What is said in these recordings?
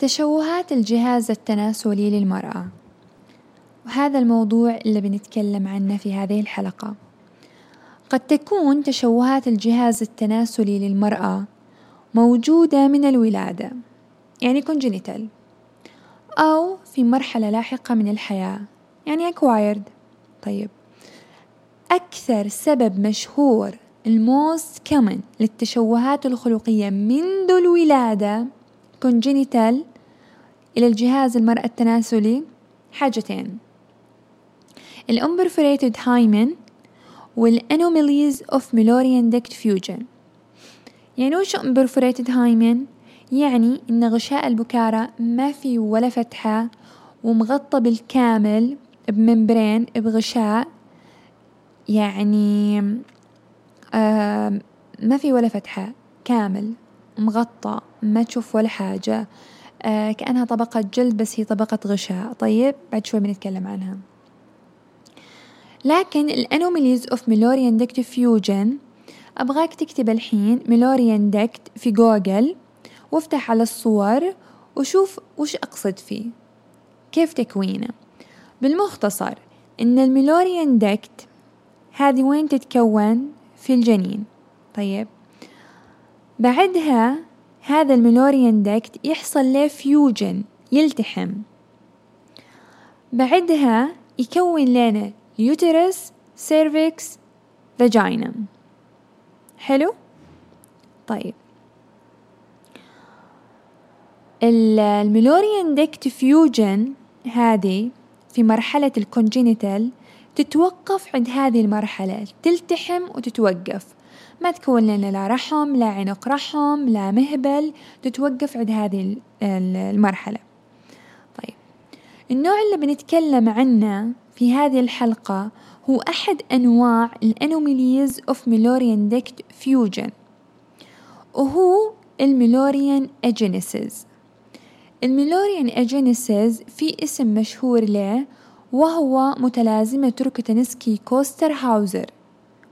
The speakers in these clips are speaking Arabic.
تشوهات الجهاز التناسلي للمرأة. وهذا الموضوع اللي بنتكلم عنه في هذه الحلقة. قد تكون تشوهات الجهاز التناسلي للمرأة موجودة من الولادة يعني congenital أو في مرحلة لاحقة من الحياة يعني acquired. طيب. أكثر سبب مشهور الموست common للتشوهات الخلقية منذ الولادة congenital إلى الجهاز المرأة التناسلي. حاجتين. ال imperforated hymen وال anomalies of Müllerian duct fusion يعني وش imperforated hymen يعني إن غشاء البكارة ما في ولا فتحة ومغطى بالكامل ب membrane بغشاء. يعني آه ما في ولا فتحة كامل. مغطى ما تشوف ولا حاجة. آه كأنها طبقة جلد بس هي طبقة غشاء. طيب بعد شوي بنتكلم عنها. لكن ال anomalies of Müllerian duct fusion أبغاك تكتب الحين Müllerian duct في جوجل وافتح على الصور وشوف وش أقصد فيه. كيف تكوينه؟ بالمختصر إن ال Müllerian duct هذه وين تتكون؟ في الجنين. طيب. بعدها هذا ال Müllerian duct يحصل له fusion يلتحم. بعدها يكون لنا uterus cervix vagina حلو؟ طيب. ال Müllerian duct fusion هذه في مرحلة ال congenital تتوقف عند هذه المرحلة تلتحم وتتوقف. ما تكون لنا لا رحم لا عنق رحم لا مهبل تتوقف عند هذه المرحلة. طيب. النوع اللي بنتكلم عنه في هذه الحلقة هو أحد أنواع ال anomalies of müllerian duct fusion وهو ال müllerian agenesis ال müllerian agenesis في اسم مشهور له وهو متلازمة روكيتانسكي كوستر هاوزر.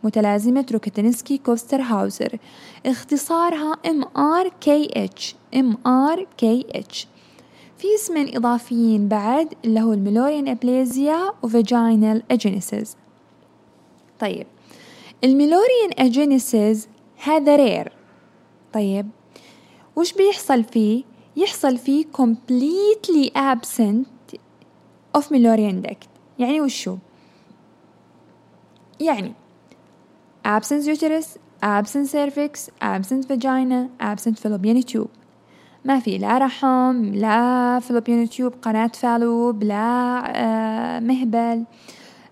متلازمة روكيتانسكي كوستر هاوزر. اختصارها MRKH MRKH في اسمين إضافيين بعد اللي هو ال müllerian aplasia و vaginal agenesis طيب ال müllerian agenesis هذا rare طيب وش بيحصل فيه؟ يحصل فيه completely absent of Müllerian duct يعني وشو؟ يعني absent uterus absent cervix absent vagina absent fallopian tube. ما في لا رحم لا فلوبيان تيوب قناة فالوب لا آه مهبل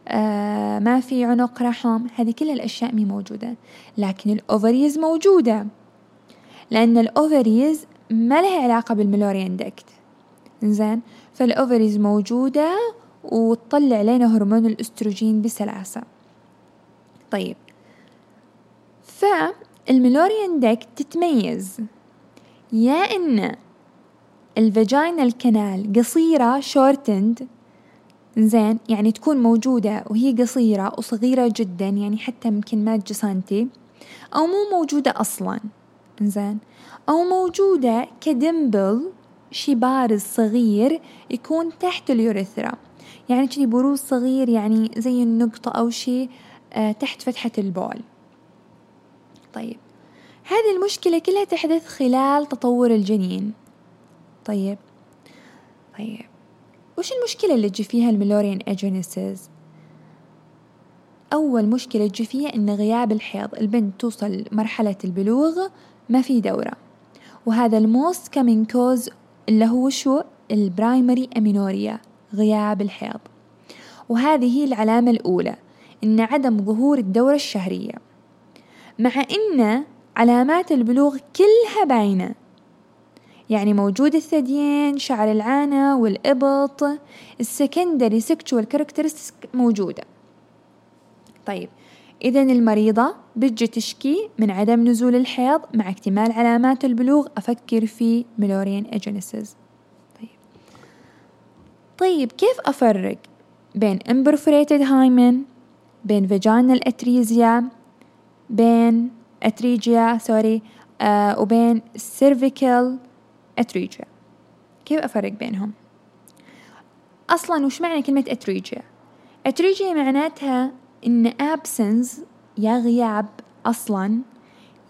آه ما في عنق رحم. هذه كل الأشياء مي موجودة لكن ال ovaries موجودة لأن ال ovaries ما لها علاقة بال müllerian duct زين فال ovaries موجودة وتطلع لنا هرمون الأستروجين بسلاسة. طيب فال müllerian duct تتميز. يا إن ال vaginal canal قصيرة shortened زين يعني تكون موجودة وهي قصيرة وصغيرة جدا يعني حتى يمكن ما تجي سنتي أو مو موجودة أصلا زين. أو موجودة ك dimple شي بارز صغير يكون تحت ال urethra. يعني كذي بروز صغير يعني زي النقطة أو شي آه تحت فتحة البول. طيب. هذه المشكلة كلها تحدث خلال تطور الجنين. طيب. طيب. وش المشكلة اللي تجي فيها ال müllerian agenesis أول مشكلة تجي فيها إن غياب الحيض البنت توصل مرحلة البلوغ ما في دورة. وهذا ال most common cause اللي هو شو؟ ال primary amenorrhea غياب الحيض. وهذه هي العلامة الأولى إن عدم ظهور الدورة الشهرية. مع إن علامات البلوغ كلها باينة. يعني موجود الثديين شعر العانة والإبط ال secondary sexual characteristic موجودة. طيب إذا المريضة بتجي تشكي من عدم نزول الحيض مع اكتمال علامات البلوغ. أفكر في müllerian agenesis طيب. طيب كيف أفرق بين imperforated hymen بين vaginal atresia بين atresia sorry آه وبين cervical أتريجيا. كيف أفرق بينهم؟ أصلا وش معنى كلمة أتريجيا؟ أتريجيا معناتها إن absence يا غياب أصلا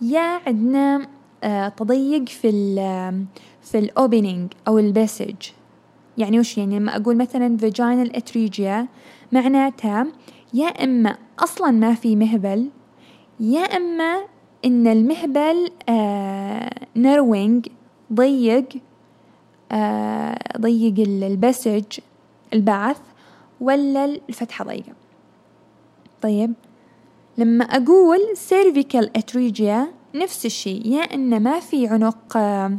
يا عندنا آه تضيق في ال في الأوبننج أو البسج. يعني وش يعني؟ لما أقول مثلا vaginal atresia معناتها يا إما أصلا ما في مهبل يا إما إن المهبل آه نروينج ضيق آه ضيق البسج البعث ولا الفتحة ضيقة. طيب لما أقول cervical atresia نفس الشيء يا إن ما في عنق آه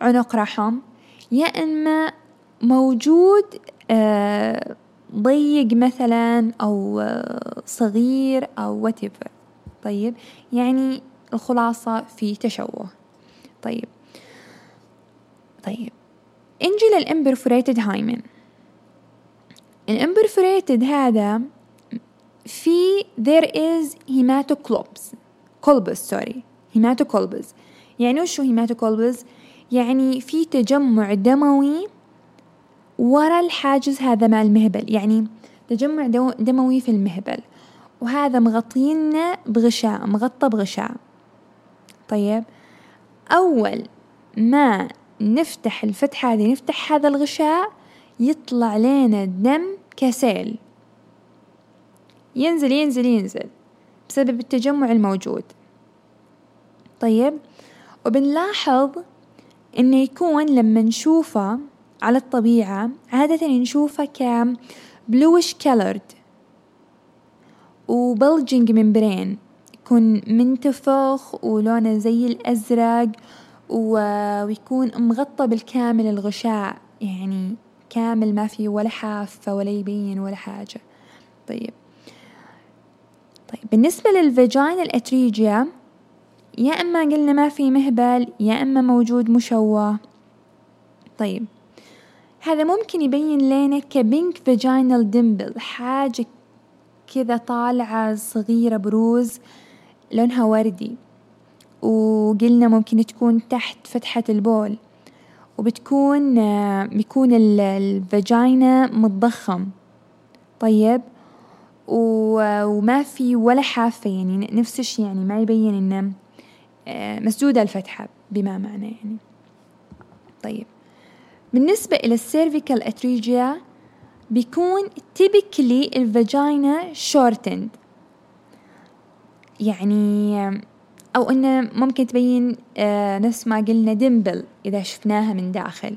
عنق رحم يا إما موجود ضيق مثلا أو صغير أو whatever. طيب يعني الخلاصة في تشوه. طيب. طيب. انجي لل imperforated hymen. ال imperforated هذا في there is hematocolpos colpos sorry. Hematocolpos يعني وشو hematocolpos يعني في تجمع دموي ورا الحاجز هذا مع المهبل. يعني تجمع دموي في المهبل. وهذا مغطينا بغشاء مغطى بغشاء طيب أول ما نفتح الفتحة هذه نفتح هذا الغشاء يطلع لنا الدم كسيل. ينزل ينزل ينزل بسبب التجمع الموجود. طيب وبنلاحظ إنه يكون لما نشوفه على الطبيعة عادة نشوفه ك بلوش كالرد وبلجنج ممبرين. يكون منتفخ ولونه زي الأزرق ويكون مغطى بالكامل الغشاء. يعني كامل ما فيه ولا حافة ولا يبين ولا حاجة. طيب. طيب بالنسبة لل vaginal atresia يا إما قلنا ما في مهبل يا إما موجود مشوه. طيب. هذا ممكن يبين لنا ك pink vaginal dimple حاجة كذا طالعة صغيرة بروز لونها وردي. وقلنا ممكن تكون تحت فتحة البول. وبتكون بيكون ال vagina متضخم. طيب. وما في ولا حافة يعني نفس الشي يعني ما يبين إنه مسدودة الفتحة بما معنى يعني. طيب. بالنسبة إلى ال cervical atresia بيكون typically ال vagina shortened. يعني أو إنه ممكن تبين آه نفس ما قلنا dimple إذا شفناها من داخل.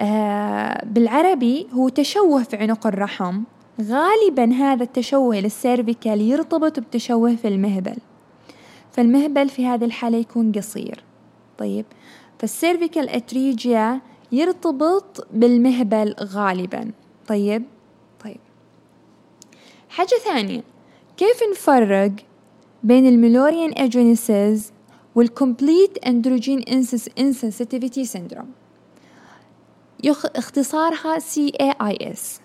آه بالعربي هو تشوه في عنق الرحم. غالبا هذا التشوه لل cervical يرتبط بتشوه في المهبل. فالمهبل في هذه الحالة يكون قصير. طيب. فال cervical atresia يرتبط بالمهبل غالبا. طيب؟ طيب. حاجة ثانية. كيف نفرق بين ال müllerian agenesis وال complete androgen insensitivity syndrome اختصارها CAIS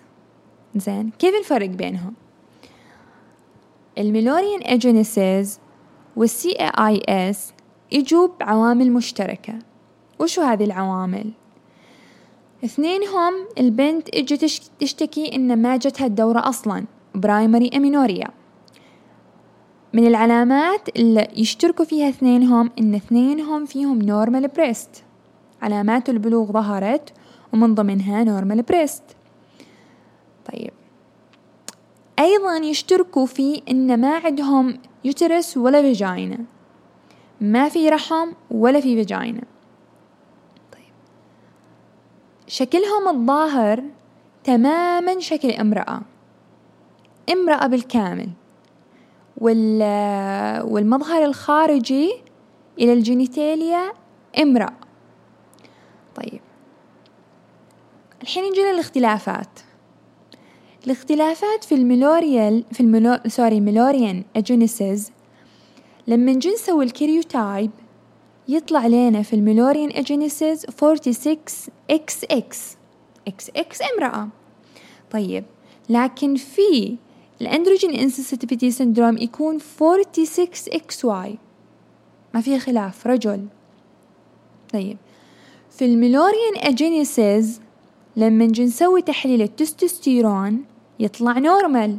زين. كيف الفرق بينهم؟ ال müllerian agenesis وال CAIS يجوا بعوامل مشتركة. وشو هذه العوامل؟ اثنينهم البنت اجت تشتكي إن ما جتها الدورة أصلا primary amenorrhea. من العلامات اللي يشتركوا فيها اثنينهم إن اثنينهم فيهم normal breast. علامات البلوغ ظهرت ومن ضمنها normal breast. طيب. أيضا يشتركوا في إن ما عندهم uterus ولا vagina. ما في رحم ولا في vagina. شكلهم الظاهر تماما شكل امرأة. امرأة بالكامل. والمظهر الخارجي إلى genitalia امرأة. طيب. الحين نجي للاختلافات. الاختلافات في الميلوريال في الميلو sorry müllerian agenesis لما نجي نسوي karyotype يطلع لنا في الميلوريان اجينيسيس 46 إكس إكس. X امرأة. طيب لكن في ال androgen insensitivity syndrome يكون 46 XY. ما في خلاف رجل. طيب في ال müllerian agenesis لما نجي نسوي تحليل التستوستيرون يطلع normal.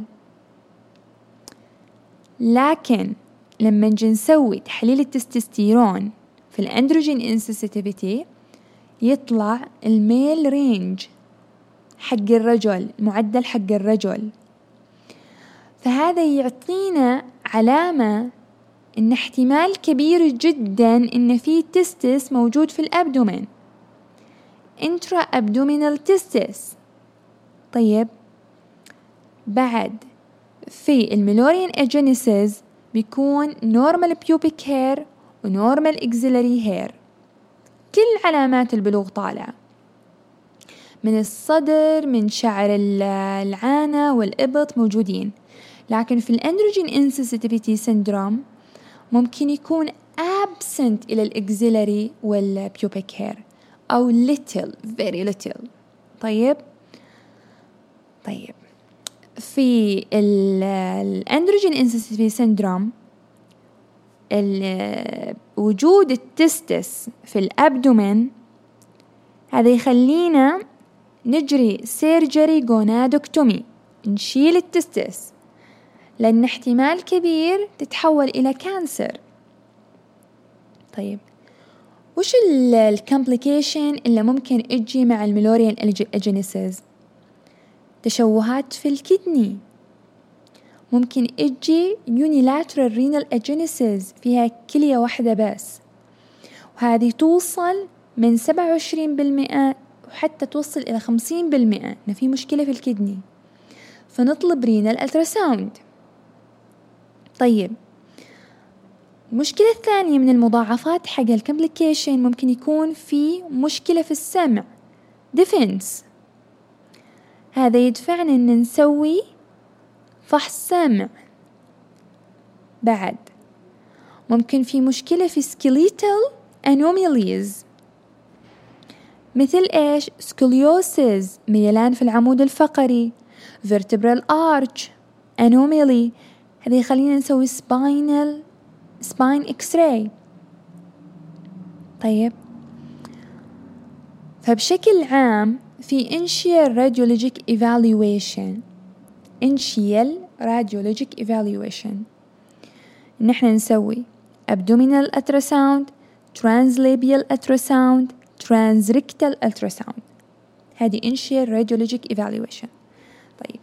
لكن لما نجي نسوي تحليل التستوستيرون في ال androgen insensitivity يطلع ال male range حق الرجل معدل حق الرجل. فهذا يعطينا علامة إن احتمال كبير جدا إن في testis موجود في ال abdomen. intra abdominal testis. طيب بعد في ال müllerian agenesis بيكون normal pubic hair و normal axillary hair. كل علامات البلوغ طالعة من الصدر من شعر العانة والإبط موجودين. لكن في ال androgen insensitivity syndrome ممكن يكون absent إلى ال axillary وال pubic hair أو little very little. طيب؟ طيب. في ال androgen insensitivity syndrome وجود ال testis في ال abdomen هذا يخلينا نجري surgery gonadectomy نشيل ال testis لأن احتمال كبير تتحول إلى cancer طيب وش ال complication اللي ممكن تجي مع ال müllerian agenesis تشوهات في ال kidney ممكن تجي unilateral renal agenesis فيها كلية واحدة بس. وهذه توصل من سبعة وعشرين بالمئة وحتى توصل إلى خمسين بالمئة. إن في مشكلة في ال kidney. فنطلب renal ultrasound طيب. المشكلة الثانية من المضاعفات حق ال complication ممكن يكون في مشكلة في السمع. deafness هذا يدفعنا إن نسوي فحص سمع بعد. ممكن في مشكلة في skeletal anomalies. مثل إيش؟ scoliosis ميلان في العمود الفقري. vertebral arch anomaly. هذا يخلينا نسوي spinal spine x-ray. طيب. فبشكل عام في initial radiologic evaluation. Initial radiologic evaluation نحن نسوي abdominal ultrasound translabial ultrasound transrectal ultrasound هذه initial radiologic evaluation طيب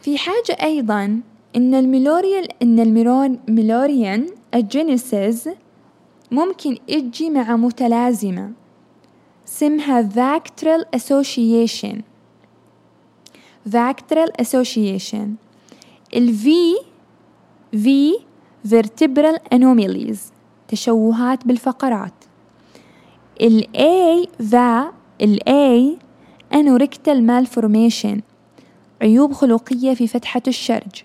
في حاجة أيضا إن الميلوريال إن الميلون ميلوريان الجينيسيس ممكن تجي مع متلازمة اسمها Vactral Association Vactral Association ال V V Vertebral Anomalies تشوهات بالفقرات ال A va ال A Anorectal Malformation عيوب خلقية في فتحة الشرج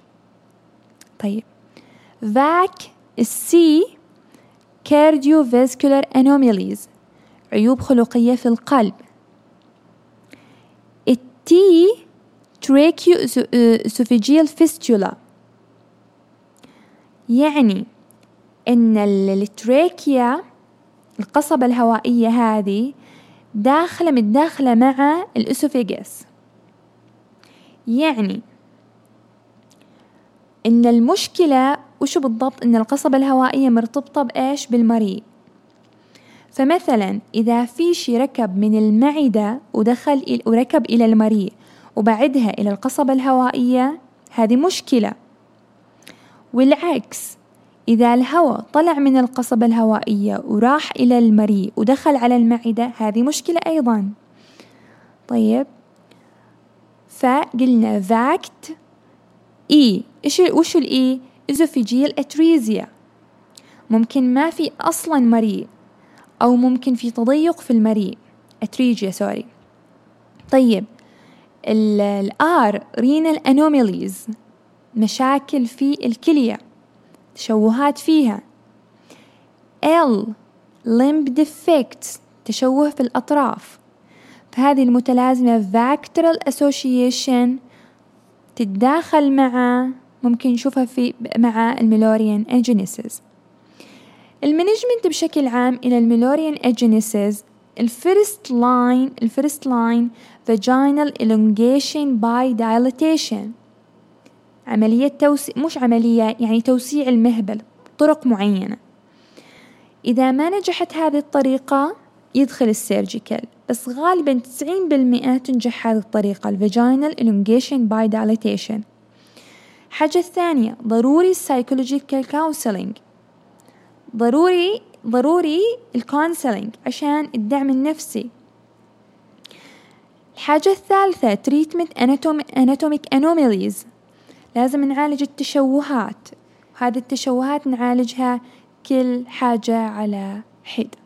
طيب ذاك السي cardiovascular anomalies عيوب خلقية في القلب التي tracheoesophageal fistula. يعني إن التراكيا القصبة الهوائية هذه داخلة متداخلة مع الأسوفيجس يعني إن المشكلة وشو بالضبط؟ إن القصبة الهوائية مرتبطة بإيش؟ بالمريء. فمثلا إذا في شي ركب من المعدة ودخل وركب إلى المريء وبعدها إلى القصبة الهوائية. هذه مشكلة. والعكس إذا الهواء طلع من القصبة الهوائية وراح إلى المريء ودخل على المعدة هذه مشكلة أيضا. طيب فقلنا فاكت إي إيش وش الإي إزوفيجيال أتريزيا. ممكن ما في أصلا مريء أو ممكن في تضيق في المريء. أتريجيا سوري. طيب الآر رينال أنوميليز مشاكل في الكلية تشوهات فيها. L limb defects تشوه في الأطراف. فهذه المتلازمة VACTERL association تتداخل مع ممكن نشوفها في مع ال müllerian agenesis ال management بشكل عام إلى ال müllerian agenesis ال first line ال first line vaginal elongation by dilatation. عملية توسيع مش عملية يعني توسيع المهبل بطرق معينة. إذا ما نجحت هذه الطريقة يدخل ال surgical بس غالبا تسعين بالمئة تنجح هذه الطريقة ال vaginal elongation by dilatation. حاجة الثانية ضروري psychological counseling. ضروري ضروري ال counseling عشان الدعم النفسي. الحاجة الثالثة treatment anatomic anomalies لازم نعالج التشوهات. هذه التشوهات نعالجها كل حاجة على حدة.